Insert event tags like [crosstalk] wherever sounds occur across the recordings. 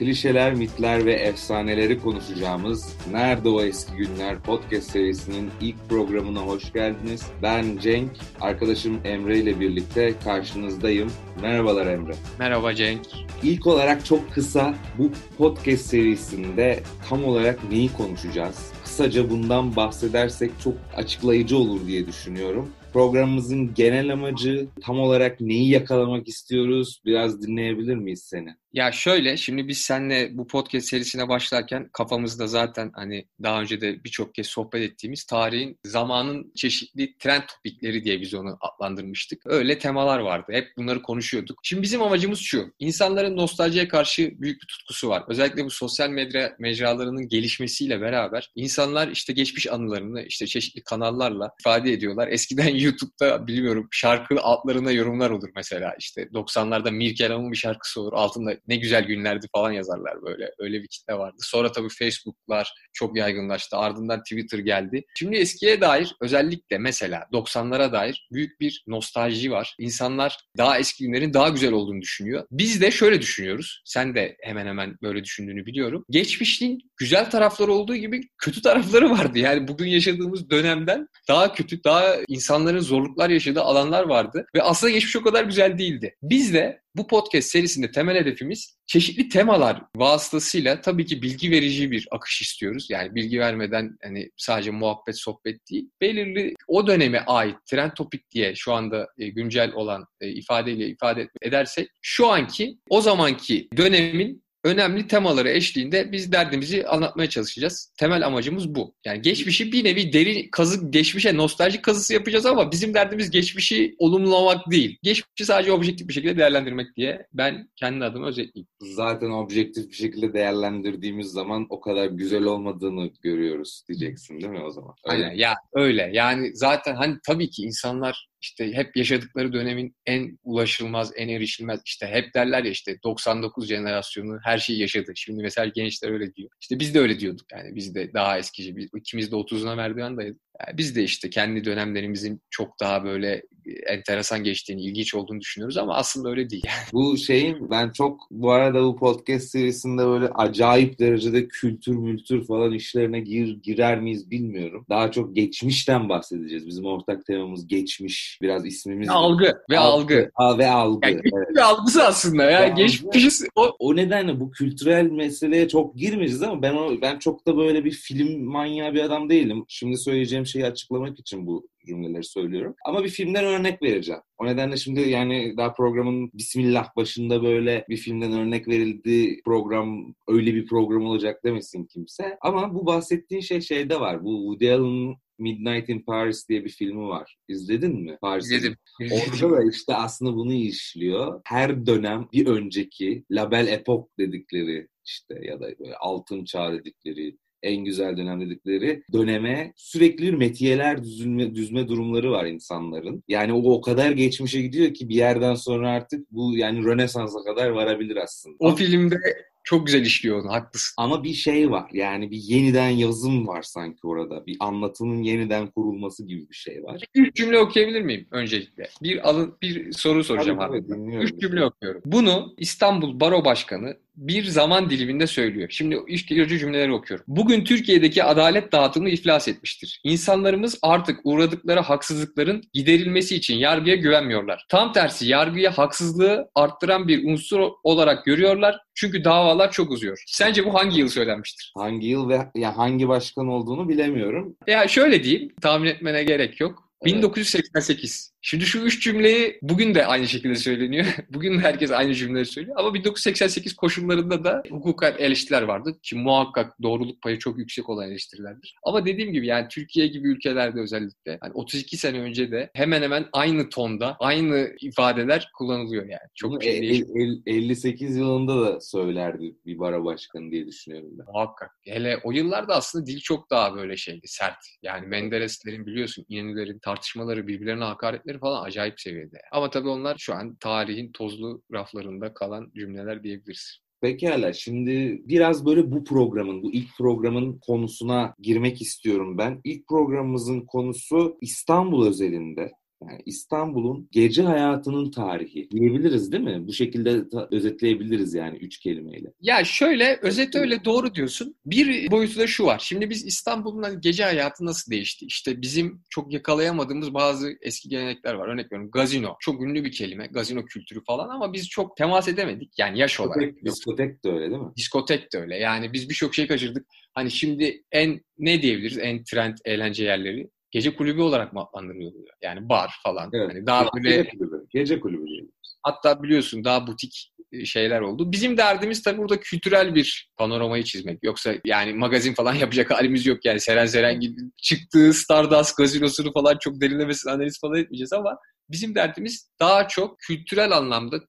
klişeler, mitler ve efsaneleri konuşacağımız Nerede O Eski Günler podcast serisinin ilk programına hoş geldiniz. Ben Cenk, arkadaşım Emre ile birlikte karşınızdayım. Merhabalar Emre. Merhaba Cenk. İlk olarak çok kısa bu podcast serisinde tam olarak neyi konuşacağız? Kısaca bundan bahsedersek çok açıklayıcı olur diye düşünüyorum. Programımızın genel amacı tam olarak neyi yakalamak istiyoruz? Biraz dinleyebilir miyiz seni? Ya şöyle şimdi biz seninle bu podcast serisine başlarken kafamızda zaten hani daha önce de birçok kez sohbet ettiğimiz tarihin zamanın çeşitli trend topikleri diye biz onu adlandırmıştık. Öyle temalar vardı. Hep bunları konuşuyorduk. Şimdi bizim amacımız şu. İnsanların nostaljiye karşı büyük bir tutkusu var. Özellikle bu sosyal medya mecralarının gelişmesiyle beraber insanlar işte geçmiş anılarını işte çeşitli kanallarla ifade ediyorlar. Eskiden [laughs] YouTube'da bilmiyorum şarkı altlarına yorumlar olur mesela. İşte 90'larda Mirkelam'ın bir şarkısı olur. Altında ne güzel günlerdi falan yazarlar böyle. Öyle bir kitle vardı. Sonra tabii Facebook'lar çok yaygınlaştı. Ardından Twitter geldi. Şimdi eskiye dair özellikle mesela 90'lara dair büyük bir nostalji var. İnsanlar daha eski günlerin daha güzel olduğunu düşünüyor. Biz de şöyle düşünüyoruz. Sen de hemen hemen böyle düşündüğünü biliyorum. Geçmişin güzel tarafları olduğu gibi kötü tarafları vardı. Yani bugün yaşadığımız dönemden daha kötü, daha insanların zorluklar yaşadığı alanlar vardı. Ve aslında geçmiş o kadar güzel değildi. Biz de bu podcast serisinde temel hedefimiz çeşitli temalar vasıtasıyla tabii ki bilgi verici bir akış istiyoruz. Yani bilgi vermeden hani sadece muhabbet sohbet değil. Belirli o döneme ait trend topik diye şu anda e, güncel olan e, ifadeyle ifade edersek şu anki o zamanki dönemin önemli temaları eşliğinde biz derdimizi anlatmaya çalışacağız. Temel amacımız bu. Yani geçmişi bir nevi derin kazı, geçmişe nostaljik kazısı yapacağız ama bizim derdimiz geçmişi olumlamak değil. Geçmişi sadece objektif bir şekilde değerlendirmek diye ben kendi adıma özetleyeyim. Zaten objektif bir şekilde değerlendirdiğimiz zaman o kadar güzel olmadığını görüyoruz diyeceksin değil mi o zaman? Öyle. Aynen ya öyle. Yani zaten hani tabii ki insanlar işte hep yaşadıkları dönemin en ulaşılmaz, en erişilmez işte hep derler ya işte 99 jenerasyonu her şeyi yaşadı. Şimdi mesela gençler öyle diyor. İşte biz de öyle diyorduk yani biz de daha eskici. Biz, ikimiz de 30'una merdivendaydık. Yani biz de işte kendi dönemlerimizin çok daha böyle enteresan geçtiğini, ilginç olduğunu düşünüyoruz ama aslında öyle değil. [laughs] bu şeyin ben çok bu arada bu podcast serisinde böyle acayip derecede kültür mültür falan işlerine gir, girer miyiz bilmiyorum. Daha çok geçmişten bahsedeceğiz. Bizim ortak temamız geçmiş. Biraz ismimiz. Algı ve algı. algı. ve algı. Yani evet. algısı aslında ya. Yani geçmiş o... o nedenle bu kültürel meseleye çok girmeyeceğiz ama ben o, ben çok da böyle bir film manyağı bir adam değilim. Şimdi söyleyeceğim şeyi açıklamak için bu cümleleri söylüyorum. Ama bir filmden örnek vereceğim. O nedenle şimdi yani daha programın Bismillah başında böyle bir filmden örnek verildi program öyle bir program olacak demesin kimse. Ama bu bahsettiğin şey şeyde var. Bu Woody Allen'ın Midnight in Paris diye bir filmi var. İzledin mi? Paris'in. İzledim. Orada da işte aslında bunu işliyor. Her dönem bir önceki La Belle Époque dedikleri işte ya da böyle altın çağ dedikleri en güzel dönem dedikleri döneme sürekli metiyeler düzülme, düzme durumları var insanların. Yani o o kadar geçmişe gidiyor ki bir yerden sonra artık bu yani Rönesans'a kadar varabilir aslında. O filmde çok güzel işliyor onu, haklısın. Ama bir şey var. Yani bir yeniden yazım var sanki orada. Bir anlatının yeniden kurulması gibi bir şey var. Üç cümle okuyabilir miyim öncelikle? Bir alın bir soru soracağım abi. Üç cümle okuyorum. Bunu İstanbul Baro Başkanı bir zaman diliminde söylüyor. Şimdi ilk gelici cümleleri okuyorum. Bugün Türkiye'deki adalet dağıtımı iflas etmiştir. İnsanlarımız artık uğradıkları haksızlıkların giderilmesi için yargıya güvenmiyorlar. Tam tersi yargıya haksızlığı arttıran bir unsur olarak görüyorlar. Çünkü davalar çok uzuyor. Sence bu hangi yıl söylenmiştir? Hangi yıl ve ya hangi başkan olduğunu bilemiyorum. Ya şöyle diyeyim, tahmin etmene gerek yok. 1988. Şimdi şu üç cümleyi bugün de aynı şekilde söyleniyor. [laughs] bugün de herkes aynı cümleleri söylüyor. Ama 1988 koşullarında da hukuka eleştiriler vardı. Ki muhakkak doğruluk payı çok yüksek olan eleştirilerdir. Ama dediğim gibi yani Türkiye gibi ülkelerde özellikle yani 32 sene önce de hemen hemen aynı tonda, aynı ifadeler kullanılıyor yani. Çok Bunu şey el, el, 58 yılında da söylerdi bir bara başkanı diye düşünüyorum ben. Muhakkak. Hele o yıllarda aslında dil çok daha böyle şeydi, sert. Yani Mendereslerin biliyorsun İnönülerin tartışmaları, birbirlerine hakaretleri falan acayip seviyede. Ama tabii onlar şu an tarihin tozlu raflarında kalan cümleler diyebiliriz. Pekala şimdi biraz böyle bu programın, bu ilk programın konusuna girmek istiyorum ben. İlk programımızın konusu İstanbul özelinde Yani İstanbul'un gece hayatının tarihi diyebiliriz değil mi? Bu şekilde özetleyebiliriz yani üç kelimeyle. Ya şöyle özet öyle doğru diyorsun. Bir boyutu da şu var. Şimdi biz İstanbul'un hani gece hayatı nasıl değişti? İşte bizim çok yakalayamadığımız bazı eski gelenekler var. Örnek veriyorum gazino. Çok ünlü bir kelime. Gazino kültürü falan ama biz çok temas edemedik. Yani yaş diskotek, olarak. Diskotek de öyle değil mi? Diskotek de öyle. Yani biz birçok şey kaçırdık. Hani şimdi en ne diyebiliriz? En trend eğlence yerleri gece kulübü olarak mı adlandırılıyor? Yani bar falan. Evet. Hani daha böyle Gece kulübü. Gece kulübü diyelim. hatta biliyorsun daha butik e, şeyler oldu. Bizim derdimiz tabii burada kültürel bir panoramayı çizmek. Yoksa yani magazin falan [laughs] yapacak halimiz yok yani. Seren Seren gibi çıktığı Stardust gazinosunu falan çok derinlemesine analiz falan etmeyeceğiz ama bizim derdimiz daha çok kültürel anlamda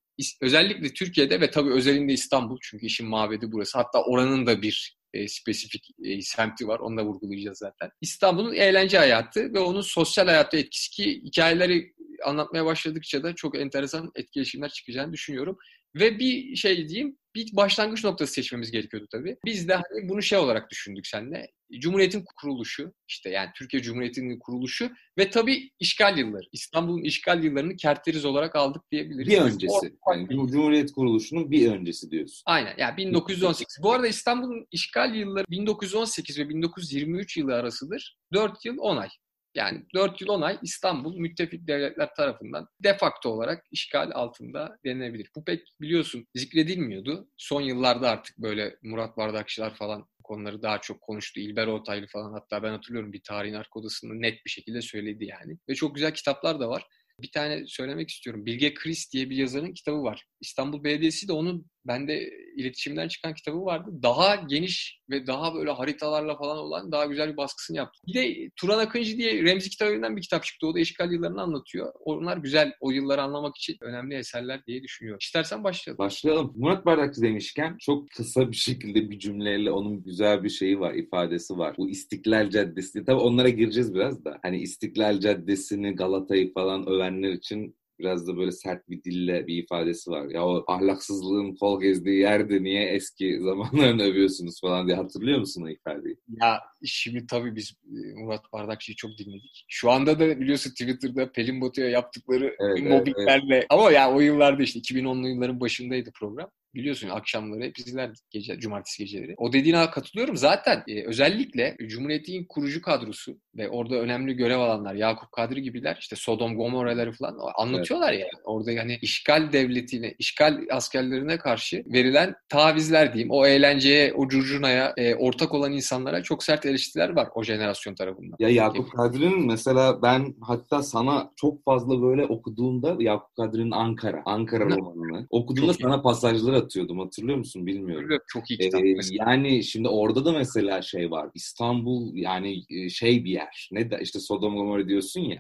özellikle Türkiye'de ve tabii özelinde İstanbul çünkü işin mabedi burası. Hatta oranın da bir e, spesifik e, semti var. Onu da vurgulayacağız zaten. İstanbul'un eğlence hayatı ve onun sosyal hayatta etkisi ki hikayeleri anlatmaya başladıkça da çok enteresan etkileşimler çıkacağını düşünüyorum. Ve bir şey diyeyim, bir başlangıç noktası seçmemiz gerekiyordu tabii. Biz de hani bunu şey olarak düşündük seninle. Cumhuriyet'in kuruluşu, işte yani Türkiye Cumhuriyeti'nin kuruluşu ve tabii işgal yılları. İstanbul'un işgal yıllarını kerteriz olarak aldık diyebiliriz. Bir öncesi. Yani Cumhuriyet kuruluşunun bir öncesi diyorsun. Aynen. Yani 1918. Bu arada İstanbul'un işgal yılları 1918 ve 1923 yılı arasıdır. 4 yıl 10 ay. Yani 4 yıl 10 ay İstanbul müttefik devletler tarafından defakto olarak işgal altında denilebilir. Bu pek biliyorsun zikredilmiyordu. Son yıllarda artık böyle Murat Bardakçılar falan konuları daha çok konuştu. İlber Ortaylı falan hatta ben hatırlıyorum bir tarihin arka odasında net bir şekilde söyledi yani. Ve çok güzel kitaplar da var. Bir tane söylemek istiyorum. Bilge Kris diye bir yazarın kitabı var. İstanbul Belediyesi de onun bende iletişimden çıkan kitabı vardı. Daha geniş ve daha böyle haritalarla falan olan daha güzel bir baskısını yaptı. Bir de Turan Akıncı diye Remzi kitabından bir kitap çıktı. O da işgal yıllarını anlatıyor. Onlar güzel o yılları anlamak için önemli eserler diye düşünüyorum. İstersen başlayalım. Başlayalım. Murat Bardakçı demişken çok kısa bir şekilde bir cümleyle onun güzel bir şeyi var, ifadesi var. Bu İstiklal Caddesi. Tabii onlara gireceğiz biraz da. Hani İstiklal Caddesi'ni, Galata'yı falan övenler için biraz da böyle sert bir dille bir ifadesi var. Ya o ahlaksızlığın kol gezdiği yerde niye eski [laughs] zamanlarını övüyorsunuz falan diye hatırlıyor musun o ifadeyi? Ya şimdi tabii biz Murat Bardakçı'yı çok dinledik. Şu anda da biliyorsun Twitter'da Pelin Batu'ya yaptıkları evet, mobbinglerle evet. ama ya o yıllarda işte 2010'lu yılların başındaydı program biliyorsun akşamları hep izlerdik gece, cumartesi geceleri. O dediğine katılıyorum. Zaten e, özellikle Cumhuriyet'in kurucu kadrosu ve orada önemli görev alanlar Yakup Kadri gibiler işte Sodom Gomorra'ları falan anlatıyorlar evet. yani. Orada yani işgal devletine, işgal askerlerine karşı verilen tavizler diyeyim. O eğlenceye, o curcunaya e, ortak olan insanlara çok sert eleştiriler var o jenerasyon tarafından. Ya Yakup Kadri'nin mesela ben hatta sana çok fazla böyle okuduğumda Yakup Kadri'nin Ankara, Ankara romanını okuduğumda çok sana iyi. pasajları atıyordum hatırlıyor musun bilmiyorum. Çok iyi kitap. Ee, yani şimdi orada da mesela şey var. İstanbul yani şey bir yer. Ne de işte Sodom Gomorra diyorsun ya.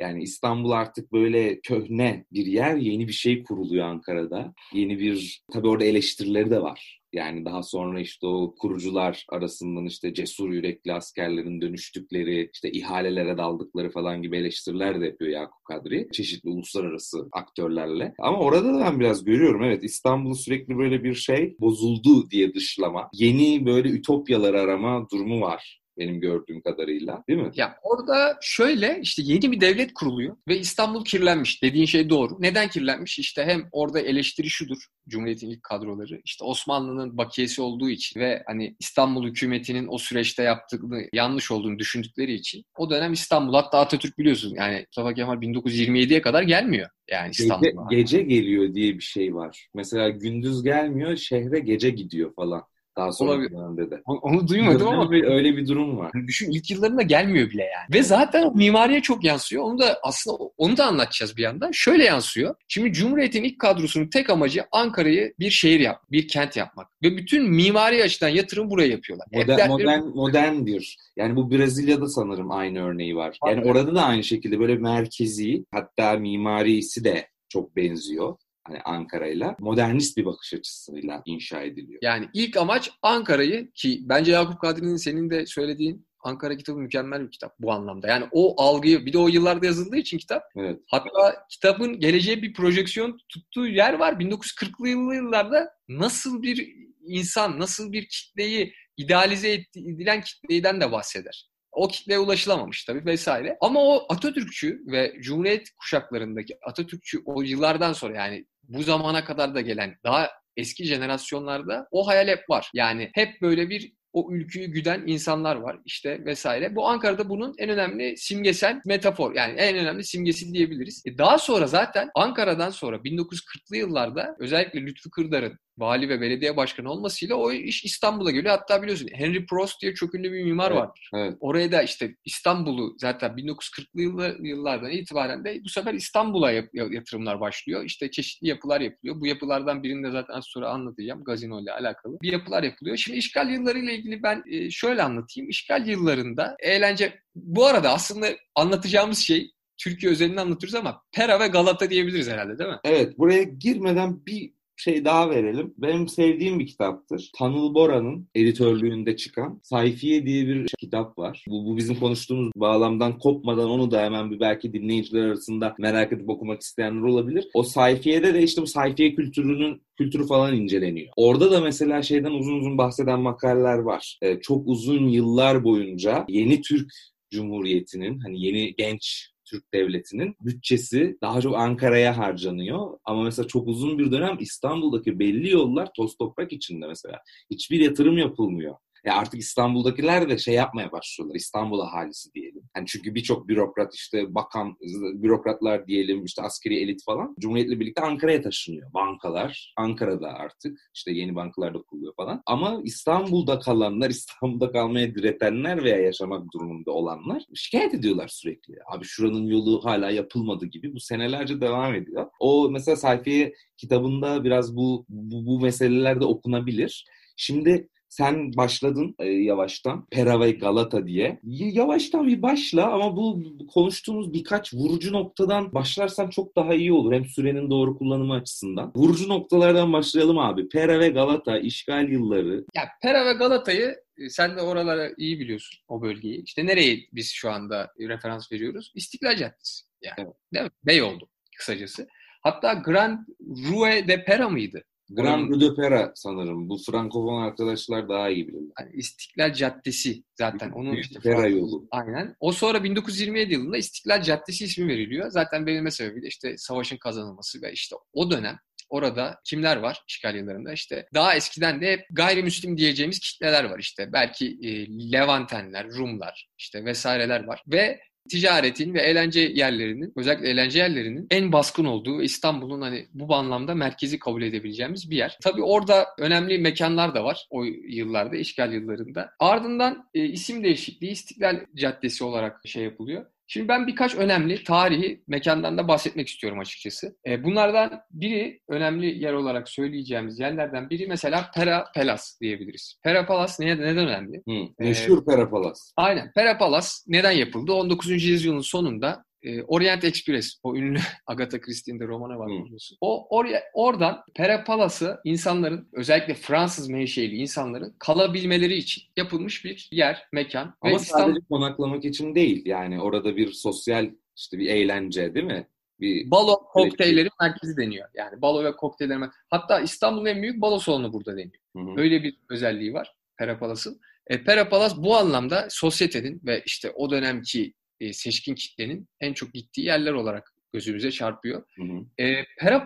Yani İstanbul artık böyle köhne bir yer, yeni bir şey kuruluyor Ankara'da. Yeni bir, tabii orada eleştirileri de var. Yani daha sonra işte o kurucular arasından işte cesur yürekli askerlerin dönüştükleri, işte ihalelere daldıkları falan gibi eleştiriler de yapıyor Yakup Kadri. Çeşitli uluslararası aktörlerle. Ama orada da ben biraz görüyorum evet İstanbul'u sürekli böyle bir şey bozuldu diye dışlama. Yeni böyle ütopyalar arama durumu var benim gördüğüm kadarıyla değil mi? Ya orada şöyle işte yeni bir devlet kuruluyor ve İstanbul kirlenmiş. Dediğin şey doğru. Neden kirlenmiş? İşte hem orada eleştiri şudur. Cumhuriyet'in ilk kadroları. işte Osmanlı'nın bakiyesi olduğu için ve hani İstanbul hükümetinin o süreçte yaptığını yanlış olduğunu düşündükleri için o dönem İstanbul hatta Atatürk biliyorsun yani Mustafa Kemal 1927'ye kadar gelmiyor yani İstanbul'a. Gece, gece geliyor diye bir şey var. Mesela gündüz gelmiyor şehre gece gidiyor falan. Daha sonra Olabilir. dönemde de. Onu duymadım ama öyle bir durum var. Düşün ilk yıllarında gelmiyor bile yani. Ve zaten o mimariye çok yansıyor. Onu da aslında onu da anlatacağız bir yandan. Şöyle yansıyor. Şimdi Cumhuriyet'in ilk kadrosunun tek amacı Ankara'yı bir şehir yap, bir kent yapmak. Ve bütün mimari açıdan yatırım buraya yapıyorlar. Modern, modern, modern bir. Yani bu Brezilya'da sanırım aynı örneği var. Yani orada da aynı şekilde böyle merkezi hatta mimarisi de çok benziyor hani Ankara'yla modernist bir bakış açısıyla inşa ediliyor. Yani ilk amaç Ankara'yı ki bence Yakup Kadri'nin senin de söylediğin Ankara kitabı mükemmel bir kitap bu anlamda. Yani o algıyı bir de o yıllarda yazıldığı için kitap. Evet. Hatta kitabın geleceğe bir projeksiyon tuttuğu yer var. 1940'lı yıllarda nasıl bir insan, nasıl bir kitleyi idealize edilen kitleyden de bahseder. O kitleye ulaşılamamış tabii vesaire. Ama o Atatürkçü ve Cumhuriyet kuşaklarındaki Atatürkçü o yıllardan sonra yani bu zamana kadar da gelen daha eski jenerasyonlarda o hayal hep var. Yani hep böyle bir o ülküyü güden insanlar var işte vesaire. Bu Ankara'da bunun en önemli simgesel metafor yani en önemli simgesi diyebiliriz. E daha sonra zaten Ankara'dan sonra 1940'lı yıllarda özellikle Lütfü Kırdar'ın vali ve belediye başkanı olmasıyla o iş İstanbul'a geliyor. Hatta biliyorsun Henry Prost diye çok ünlü bir mimar evet, vardır. Evet. Oraya da işte İstanbul'u zaten 1940'lı yıllardan itibaren de bu sefer İstanbul'a yatırımlar başlıyor. İşte çeşitli yapılar yapılıyor. Bu yapılardan birini de zaten az sonra anlatacağım. Gazino ile alakalı. Bir yapılar yapılıyor. Şimdi işgal yıllarıyla ilgili ben e, şöyle anlatayım. İşgal yıllarında eğlence bu arada aslında anlatacağımız şey Türkiye özelini anlatıyoruz ama Pera ve Galata diyebiliriz herhalde değil mi? Evet. Buraya girmeden bir şey daha verelim. Benim sevdiğim bir kitaptır. Tanıl Bora'nın editörlüğünde çıkan Sayfiye diye bir kitap var. Bu, bu bizim konuştuğumuz bağlamdan kopmadan onu da hemen bir belki dinleyiciler arasında merak edip okumak isteyenler olabilir. O sayfiyede de işte bu sayfiye kültürünün kültürü falan inceleniyor. Orada da mesela şeyden uzun uzun bahseden makaleler var. Ee, çok uzun yıllar boyunca yeni Türk Cumhuriyeti'nin hani yeni genç Türk Devleti'nin bütçesi daha çok Ankara'ya harcanıyor. Ama mesela çok uzun bir dönem İstanbul'daki belli yollar toz toprak içinde mesela. Hiçbir yatırım yapılmıyor. Ya artık İstanbul'dakiler de şey yapmaya başlıyorlar. İstanbul ahalisi diyelim. Yani çünkü birçok bürokrat işte bakan, bürokratlar diyelim işte askeri elit falan Cumhuriyet'le birlikte Ankara'ya taşınıyor. Bankalar Ankara'da artık işte yeni bankalar da kuruluyor falan. Ama İstanbul'da kalanlar, [laughs] İstanbul'da kalmaya diretenler veya yaşamak durumunda olanlar şikayet ediyorlar sürekli. Abi şuranın yolu hala yapılmadı gibi. Bu senelerce devam ediyor. O mesela sayfiye kitabında biraz bu, bu, bu meseleler de okunabilir. Şimdi sen başladın e, yavaştan Pera ve Galata diye. Yavaştan bir başla ama bu konuştuğumuz birkaç vurucu noktadan başlarsan çok daha iyi olur. Hem sürenin doğru kullanımı açısından. Vurucu noktalardan başlayalım abi. Pera ve Galata, işgal yılları. Ya Pera ve Galata'yı e, sen de oralara iyi biliyorsun o bölgeyi. İşte nereye biz şu anda referans veriyoruz? İstiklal Caddesi. Yani, evet. Değil mi? Beyoğlu kısacası. Hatta Grand Rue de Pera mıydı? Grand Rue de Pera sanırım. Bu Frankofon arkadaşlar daha iyi bilirler. Yani İstiklal Caddesi zaten. Onun işte Pera yolu. Aynen. O sonra 1927 yılında İstiklal Caddesi ismi veriliyor. Zaten verilme sebebi de işte savaşın kazanılması ve işte o dönem orada kimler var işgal yıllarında? İşte daha eskiden de hep gayrimüslim diyeceğimiz kitleler var işte. Belki e, Levantenler, Rumlar işte vesaireler var. Ve ticaretin ve eğlence yerlerinin, özellikle eğlence yerlerinin en baskın olduğu İstanbul'un hani bu anlamda merkezi kabul edebileceğimiz bir yer. Tabii orada önemli mekanlar da var o yıllarda, işgal yıllarında. Ardından e, isim değişikliği İstiklal Caddesi olarak şey yapılıyor. Şimdi ben birkaç önemli tarihi mekandan da bahsetmek istiyorum açıkçası. E, bunlardan biri önemli yer olarak söyleyeceğimiz yerlerden biri mesela Pera Palas diyebiliriz. Pera Palas neden, neden önemli? Hı, meşhur ee, Pera Palas. Aynen. Pera Palas neden yapıldı? 19. yüzyılın sonunda e, Orient Express, o ünlü [laughs] Agatha Christie'nin de romanı var biliyorsun. O or oradan Pera Palas'ı insanların özellikle Fransız menşeli insanların kalabilmeleri için yapılmış bir yer, mekan. Ama Ve sadece İstanbul... konaklamak için değil. Yani orada bir sosyal işte bir eğlence değil mi? Bir balo [laughs] kokteylleri merkezi deniyor. Yani balo ve kokteylleri Hatta İstanbul'un en büyük balo salonu burada deniyor. Hı hı. Öyle bir özelliği var Pera Palas'ın. E, Pera Palas bu anlamda sosyetenin ve işte o dönemki e, seçkin kitlenin en çok gittiği yerler olarak gözümüze çarpıyor. Hı hı. E, Pera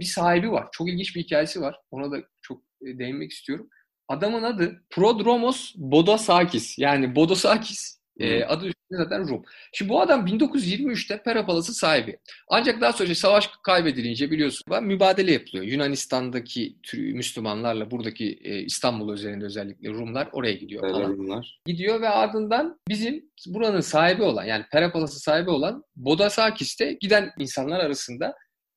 bir sahibi var. Çok ilginç bir hikayesi var. Ona da çok e, değinmek istiyorum. Adamın adı Prodromos Bodasakis. Yani Bodasakis e, adı üstünde zaten Rum. Şimdi bu adam 1923'te Pera Palası sahibi. Ancak daha sonra savaş kaybedilince biliyorsun mübadele yapılıyor. Yunanistan'daki Müslümanlarla buradaki e, İstanbul üzerinde özellikle Rumlar oraya gidiyor falan. Rumlar. Gidiyor ve ardından bizim buranın sahibi olan yani Pera Palası sahibi olan Bodasakis'te giden insanlar arasında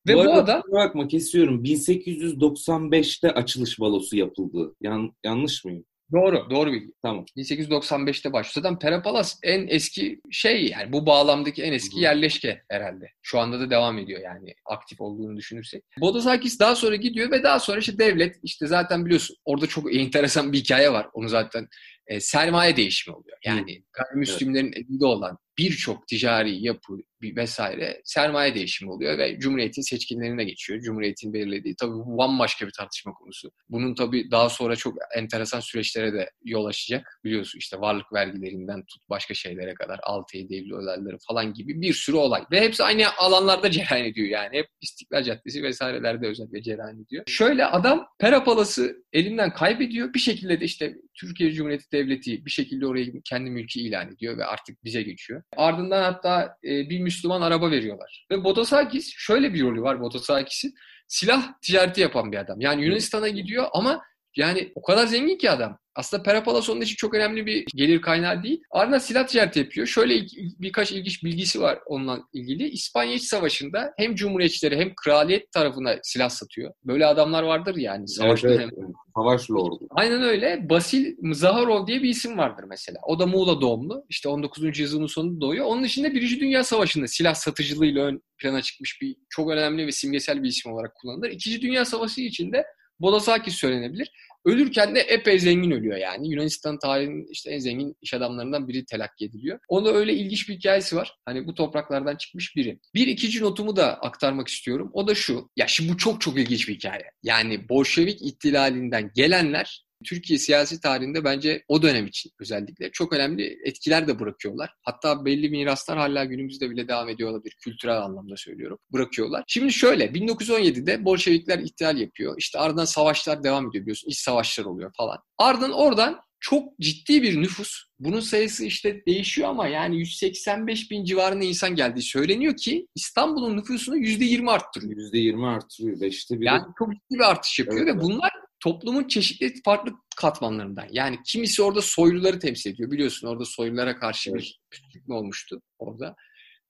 ve bu, bu adam... Bakma kesiyorum. 1895'te açılış balosu yapıldı. Yan, yanlış mıyım? Doğru, doğru bilgi. Tamam. 1895'te başlıyor. Zaten Perapalas en eski şey yani bu bağlamdaki en eski yerleşke herhalde. Şu anda da devam ediyor yani aktif olduğunu düşünürsek. Bodosakis daha sonra gidiyor ve daha sonra işte devlet işte zaten biliyorsun orada çok enteresan bir hikaye var. Onu zaten e, sermaye değişimi oluyor. Yani gayrimüslimlerin evet. elinde olan birçok ticari yapı, vesaire sermaye değişimi oluyor ve Cumhuriyet'in seçkinlerine geçiyor. Cumhuriyet'in belirlediği tabii bu bambaşka bir tartışma konusu. Bunun tabii daha sonra çok enteresan süreçlere de yol açacak. Biliyorsun işte varlık vergilerinden tut başka şeylere kadar 6-7 Eylül olayları falan gibi bir sürü olay. Ve hepsi aynı alanlarda [laughs] cereyan ediyor yani. Hep İstiklal Caddesi vesairelerde özellikle cereyan ediyor. Şöyle adam Pera Palası elinden kaybediyor. Bir şekilde de işte Türkiye Cumhuriyeti Devleti bir şekilde orayı kendi mülkü ilan ediyor ve artık bize geçiyor. Ardından hatta e, bir Müslüman araba veriyorlar. Ve Botasakis şöyle bir rolü var Botasakis'in. Silah ticareti yapan bir adam. Yani Yunanistan'a gidiyor ama yani o kadar zengin ki adam. Aslında Perapalas onun için çok önemli bir gelir kaynağı değil. Ardından silah ticareti yapıyor. Şöyle birkaç ilginç bilgisi var onunla ilgili. İspanya İç Savaşı'nda hem Cumhuriyetçileri hem Kraliyet tarafına silah satıyor. Böyle adamlar vardır yani. Savaş evet, evet. Savaş lordu. Aynen öyle. Basil Zaharov diye bir isim vardır mesela. O da Muğla doğumlu. İşte 19. yüzyılın sonunda doğuyor. Onun dışında Birinci Dünya Savaşı'nda silah satıcılığıyla ön plana çıkmış bir çok önemli ve simgesel bir isim olarak kullanılır. İkinci Dünya Savaşı içinde Bodasakis söylenebilir. Ölürken de epey zengin ölüyor yani. Yunanistan tarihinin işte en zengin iş adamlarından biri telakki ediliyor. Onda öyle ilginç bir hikayesi var. Hani bu topraklardan çıkmış biri. Bir ikinci notumu da aktarmak istiyorum. O da şu. Ya şimdi bu çok çok ilginç bir hikaye. Yani Bolşevik ihtilalinden gelenler Türkiye siyasi tarihinde bence o dönem için özellikle çok önemli etkiler de bırakıyorlar. Hatta belli miraslar hala günümüzde bile devam ediyor olabilir. Kültürel anlamda söylüyorum. Bırakıyorlar. Şimdi şöyle 1917'de Bolşevikler ihtilal yapıyor. İşte ardından savaşlar devam ediyor biliyorsun. İç savaşlar oluyor falan. Ardından oradan çok ciddi bir nüfus. Bunun sayısı işte değişiyor ama yani 185 bin civarında insan geldiği söyleniyor ki İstanbul'un nüfusunu %20 arttırıyor. %20 arttırıyor. Beşte biri. Yani çok ciddi bir artış yapıyor evet, ve bunlar toplumun çeşitli farklı katmanlarından. Yani kimisi orada soyluları temsil ediyor. Biliyorsun orada soylulara karşı bir püskürtme olmuştu orada.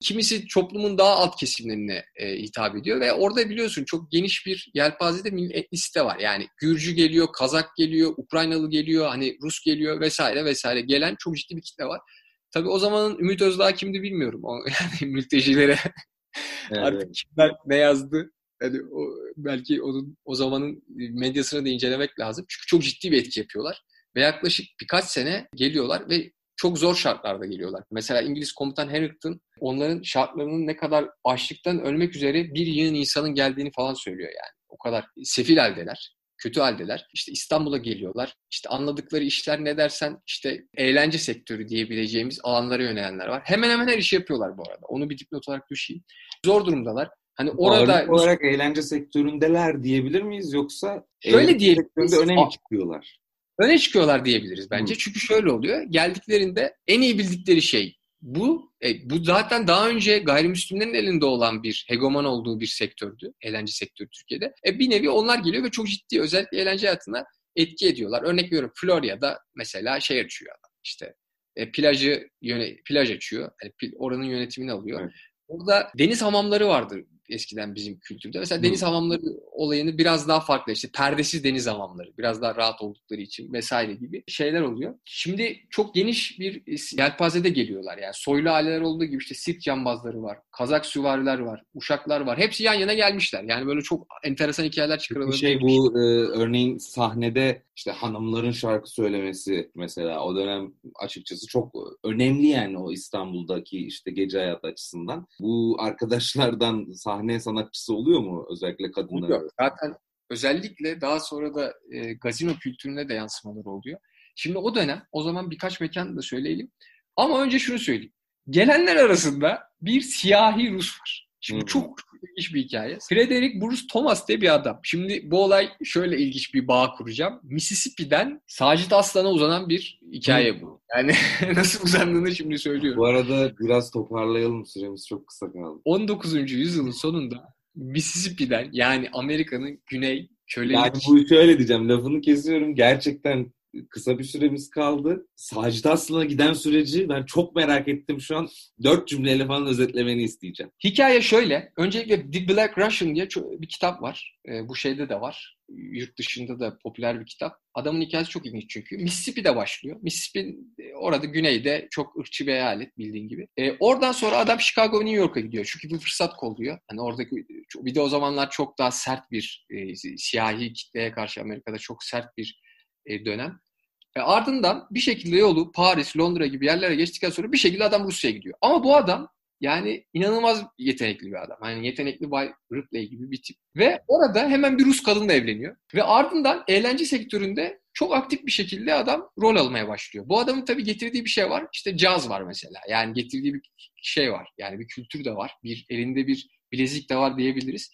Kimisi toplumun daha alt kesimlerine e, hitap ediyor ve orada biliyorsun çok geniş bir yelpazede etnisite var. Yani Gürcü geliyor, Kazak geliyor, Ukraynalı geliyor, hani Rus geliyor vesaire vesaire gelen çok ciddi bir kitle var. Tabii o zamanın Ümit Özdağ kimdi bilmiyorum. O, [laughs] yani mültecilere evet. artık kimler ne yazdı yani o, belki onun o zamanın medyasını da incelemek lazım. Çünkü çok ciddi bir etki yapıyorlar. Ve yaklaşık birkaç sene geliyorlar ve çok zor şartlarda geliyorlar. Mesela İngiliz komutan Harrington onların şartlarının ne kadar açlıktan ölmek üzere bir yığın insanın geldiğini falan söylüyor yani. O kadar sefil haldeler, kötü haldeler. İşte İstanbul'a geliyorlar. İşte anladıkları işler ne dersen işte eğlence sektörü diyebileceğimiz alanlara yönelenler var. Hemen hemen her işi yapıyorlar bu arada. Onu bir dipnot olarak düşeyim. Zor durumdalar. Hani orada Ağırlık olarak eğlence sektöründeler diyebilir miyiz yoksa şöyle diyebiliriz. öne mi çıkıyorlar? Öne çıkıyorlar diyebiliriz bence. Hı. Çünkü şöyle oluyor. Geldiklerinde en iyi bildikleri şey bu. E, bu zaten daha önce gayrimüslimlerin elinde olan bir hegemon olduğu bir sektördü. Eğlence sektörü Türkiye'de. E, bir nevi onlar geliyor ve çok ciddi özellikle eğlence hayatına etki ediyorlar. Örnek veriyorum Florya'da mesela şey açıyor adam. İşte e, plajı yöne, plaj açıyor. Yani oranın yönetimini alıyor. Evet. Orada deniz hamamları vardır eskiden bizim kültürde. Mesela deniz hamamları olayını biraz daha farklı. İşte perdesiz deniz hamamları. Biraz daha rahat oldukları için vesaire gibi şeyler oluyor. Şimdi çok geniş bir yelpazede geliyorlar. Yani soylu aileler olduğu gibi işte sirk cambazları var. Kazak süvariler var. Uşaklar var. Hepsi yan yana gelmişler. Yani böyle çok enteresan hikayeler çıkarılabilir. Şey bu e, örneğin sahnede işte hanımların şarkı söylemesi mesela o dönem açıkçası çok önemli yani o İstanbul'daki işte gece hayatı açısından. Bu arkadaşlardan sahne sanatçısı oluyor mu özellikle kadınlar? Oluyor. Zaten özellikle daha sonra da e, gazino kültürüne de yansımalar oluyor. Şimdi o dönem o zaman birkaç mekan da söyleyelim. Ama önce şunu söyleyeyim. Gelenler arasında bir siyahi Rus var. Şimdi hmm. çok ilginç bir hikaye. Frederick Bruce Thomas diye bir adam. Şimdi bu olay şöyle ilginç bir bağ kuracağım. Mississippi'den Sacit Aslan'a uzanan bir hikaye bu. Yani [laughs] nasıl uzandığını şimdi söylüyorum. Bu arada biraz toparlayalım süremiz çok kısa kaldı. 19. yüzyılın sonunda Mississippi'den yani Amerika'nın güney kölelik... Yani bu şöyle diyeceğim lafını kesiyorum. Gerçekten kısa bir süremiz kaldı. Sacit Aslan'a giden süreci ben çok merak ettim şu an. Dört cümleyle falan özetlemeni isteyeceğim. Hikaye şöyle. Öncelikle The Black Russian diye bir kitap var. E, bu şeyde de var. Yurt dışında da popüler bir kitap. Adamın hikayesi çok ilginç çünkü. Mississippi'de başlıyor. Mississippi e, orada güneyde çok ırkçı bir eyalet bildiğin gibi. E, oradan sonra adam Chicago New York'a gidiyor. Çünkü bir fırsat kolluyor. Hani oradaki bir de o zamanlar çok daha sert bir e, siyahi kitleye karşı Amerika'da çok sert bir e, dönem. E, ardından bir şekilde yolu Paris, Londra gibi yerlere geçtikten sonra bir şekilde adam Rusya'ya gidiyor. Ama bu adam Yani inanılmaz yetenekli bir adam. Hani yetenekli Bay Ripley gibi bir tip. Ve orada hemen bir Rus kadınla evleniyor. Ve ardından eğlence sektöründe çok aktif bir şekilde adam rol almaya başlıyor. Bu adamın tabii getirdiği bir şey var. İşte caz var mesela. Yani getirdiği bir şey var. Yani bir kültür de var. Bir elinde bir bilezik de var diyebiliriz.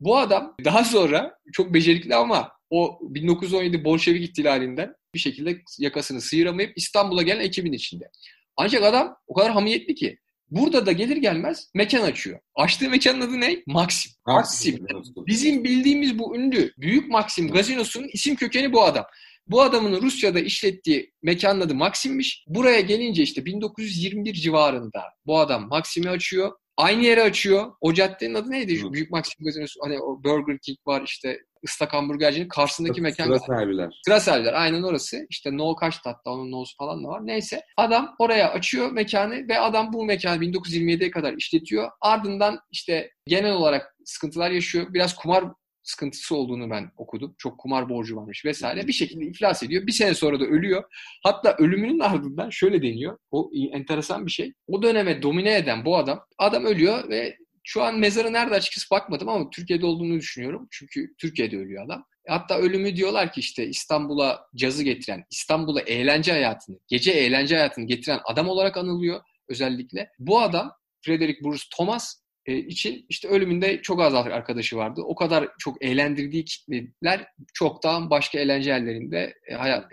Bu adam daha sonra çok becerikli ama o 1917 Bolşevik ihtilalinden bir şekilde yakasını sıyıramayıp İstanbul'a gelen ekibin içinde. Ancak adam o kadar hamiyetli ki burada da gelir gelmez mekan açıyor. Açtığı mekanın adı ne? Maxim. Maxim. Bizim bildiğimiz bu ünlü Büyük Maxim gazinosunun isim kökeni bu adam. Bu adamın Rusya'da işlettiği mekanın adı Maxim'miş. Buraya gelince işte 1921 civarında bu adam Maxim'i açıyor. Aynı yere açıyor. O caddenin adı neydi? Hı. Büyük Maxim gazinosu. Hani o Burger King var işte ıslak hamburgercinin karşısındaki mekan. Sıra serviler. Sıra serviler. Aynen orası. İşte No kaç hatta onun No'su falan da var. Neyse. Adam oraya açıyor mekanı ve adam bu mekanı 1927'ye kadar işletiyor. Ardından işte genel olarak sıkıntılar yaşıyor. Biraz kumar sıkıntısı olduğunu ben okudum. Çok kumar borcu varmış vesaire. Bir şekilde iflas ediyor. Bir sene sonra da ölüyor. Hatta ölümünün ardından şöyle deniyor. O enteresan bir şey. O döneme domine eden bu adam, adam ölüyor ve şu an mezarı nerede açıkçası bakmadım ama Türkiye'de olduğunu düşünüyorum. Çünkü Türkiye'de ölüyor adam. Hatta ölümü diyorlar ki işte İstanbul'a cazı getiren, İstanbul'a eğlence hayatını, gece eğlence hayatını getiren adam olarak anılıyor özellikle. Bu adam Frederick Bruce Thomas e, için işte ölümünde çok az arkadaşı vardı. O kadar çok eğlendirdiği kitleler çoktan başka eğlence yerlerinde e, hayat,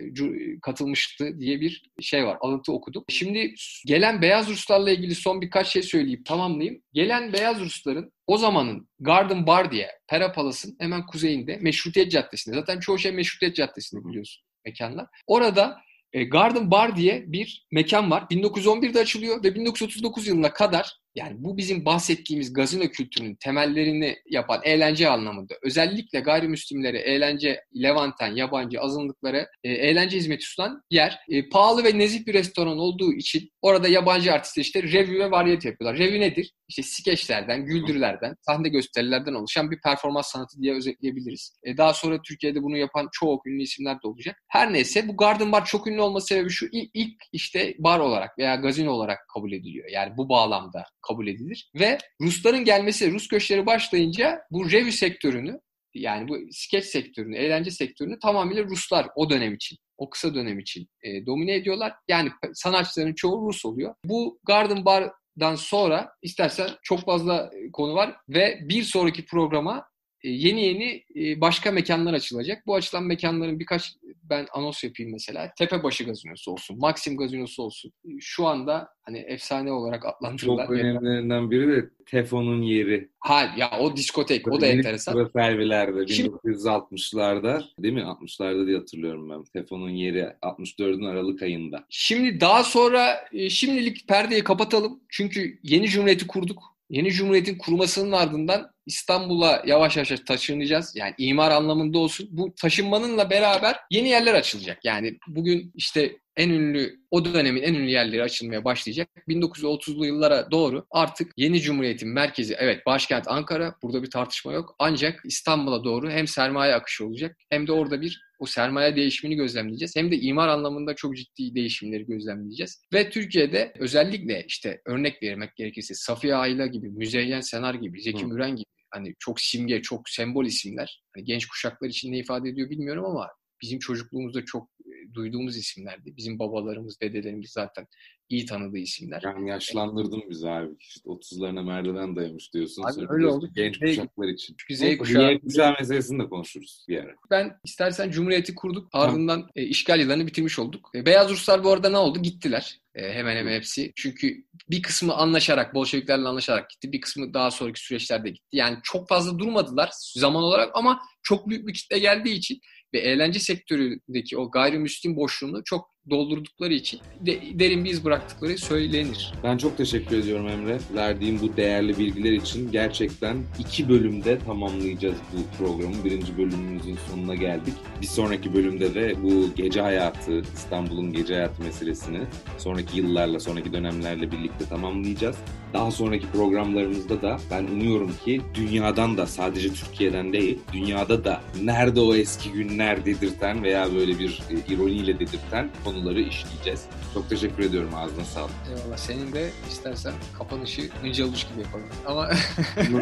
katılmıştı diye bir şey var. Alıntı okudum. Şimdi gelen Beyaz Ruslarla ilgili son birkaç şey söyleyip tamamlayayım. Gelen Beyaz Rusların o zamanın Garden Bar diye Pera Palas'ın hemen kuzeyinde Meşrutiyet Caddesi'nde. Zaten çoğu şey Meşrutiyet Caddesi'nde biliyorsun mekanlar. Orada e, Garden Bar diye bir mekan var. 1911'de açılıyor ve 1939 yılına kadar yani bu bizim bahsettiğimiz gazino kültürünün temellerini yapan eğlence anlamında özellikle gayrimüslimlere eğlence, levanten, yabancı azınlıklara e, eğlence hizmeti sunan yer. E, pahalı ve nezih bir restoran olduğu için orada yabancı artistler işte revü ve variyet yapıyorlar. Revü nedir? İşte skeçlerden, güldürülerden, sahne gösterilerden oluşan bir performans sanatı diye özetleyebiliriz. E, daha sonra Türkiye'de bunu yapan çok ünlü isimler de olacak. Her neyse bu Garden Bar çok ünlü olması sebebi şu ilk işte bar olarak veya gazino olarak kabul ediliyor. Yani bu bağlamda kabul edilir. Ve Rusların gelmesi, Rus göçleri başlayınca bu revü sektörünü yani bu skeç sektörünü, eğlence sektörünü tamamıyla Ruslar o dönem için, o kısa dönem için e, domine ediyorlar. Yani sanatçıların çoğu Rus oluyor. Bu Garden Bar'dan sonra istersen çok fazla konu var ve bir sonraki programa e, yeni yeni e, başka mekanlar açılacak. Bu açılan mekanların birkaç ben anons yapayım mesela. Tepebaşı gazinosu olsun, Maxim gazinosu olsun. Şu anda hani efsane olarak adlandırılan. Çok önemlilerinden biri de Tefon'un yeri. Ha ya o diskotek o da enteresan. Sıra servilerde 1960'larda değil mi? 60'larda diye hatırlıyorum ben. Tefon'un yeri 64'ün Aralık ayında. Şimdi daha sonra e, şimdilik perdeyi kapatalım. Çünkü yeni cumhuriyeti kurduk. Yeni cumhuriyetin kurmasının ardından İstanbul'a yavaş yavaş taşınacağız. Yani imar anlamında olsun. Bu taşınmanınla beraber yeni yerler açılacak. Yani bugün işte en ünlü, o dönemin en ünlü yerleri açılmaya başlayacak. 1930'lu yıllara doğru artık yeni cumhuriyetin merkezi, evet başkent Ankara, burada bir tartışma yok. Ancak İstanbul'a doğru hem sermaye akışı olacak hem de orada bir o sermaye değişimini gözlemleyeceğiz. Hem de imar anlamında çok ciddi değişimleri gözlemleyeceğiz. Ve Türkiye'de özellikle işte örnek vermek gerekirse Safiye Ayla gibi, Müzeyyen Senar gibi, Zeki Müren gibi hani çok simge, çok sembol isimler. Hani genç kuşaklar için ne ifade ediyor bilmiyorum ama bizim çocukluğumuzda çok duyduğumuz isimlerdi. Bizim babalarımız, dedelerimiz zaten iyi tanıdığı isimler. Yani yaşlandırdın bizi abi. İşte 30'larına merdiven dayamış diyorsun. Abi öyle oldu. Genç Z, kuşaklar için. Çünkü Z kuşağı. Z kuşağı meselesini de konuşuruz bir ara. Ben istersen Cumhuriyeti kurduk. Ardından e, işgal yıllarını bitirmiş olduk. E, Beyaz Ruslar bu arada ne oldu? Gittiler. E, hemen hemen hepsi. Çünkü bir kısmı anlaşarak, Bolşeviklerle anlaşarak gitti. Bir kısmı daha sonraki süreçlerde gitti. Yani çok fazla durmadılar zaman olarak ama çok büyük bir kitle geldiği için ve eğlence sektöründeki o gayrimüslim boşluğunu çok doldurdukları için de, derin bir iz bıraktıkları söylenir. Ben çok teşekkür ediyorum Emre. Verdiğim bu değerli bilgiler için gerçekten iki bölümde tamamlayacağız bu programı. Birinci bölümümüzün sonuna geldik. Bir sonraki bölümde de bu gece hayatı, İstanbul'un gece hayatı meselesini sonraki yıllarla, sonraki dönemlerle birlikte tamamlayacağız. Daha sonraki programlarımızda da ben umuyorum ki dünyadan da sadece Türkiye'den değil, dünyada da nerede o eski günler dedirten veya böyle bir ironiyle dedirten konuları işleyeceğiz. Çok teşekkür ediyorum ağzına sağlık. Eyvallah. Senin de istersen kapanışı Önce Avuç gibi yapalım. Ama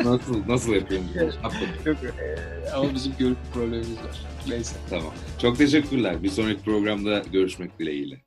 nasıl nasıl yapıyorum? Yok, ama bizim görüntü problemimiz var. Neyse. Tamam. Çok teşekkürler. Bir sonraki programda görüşmek dileğiyle.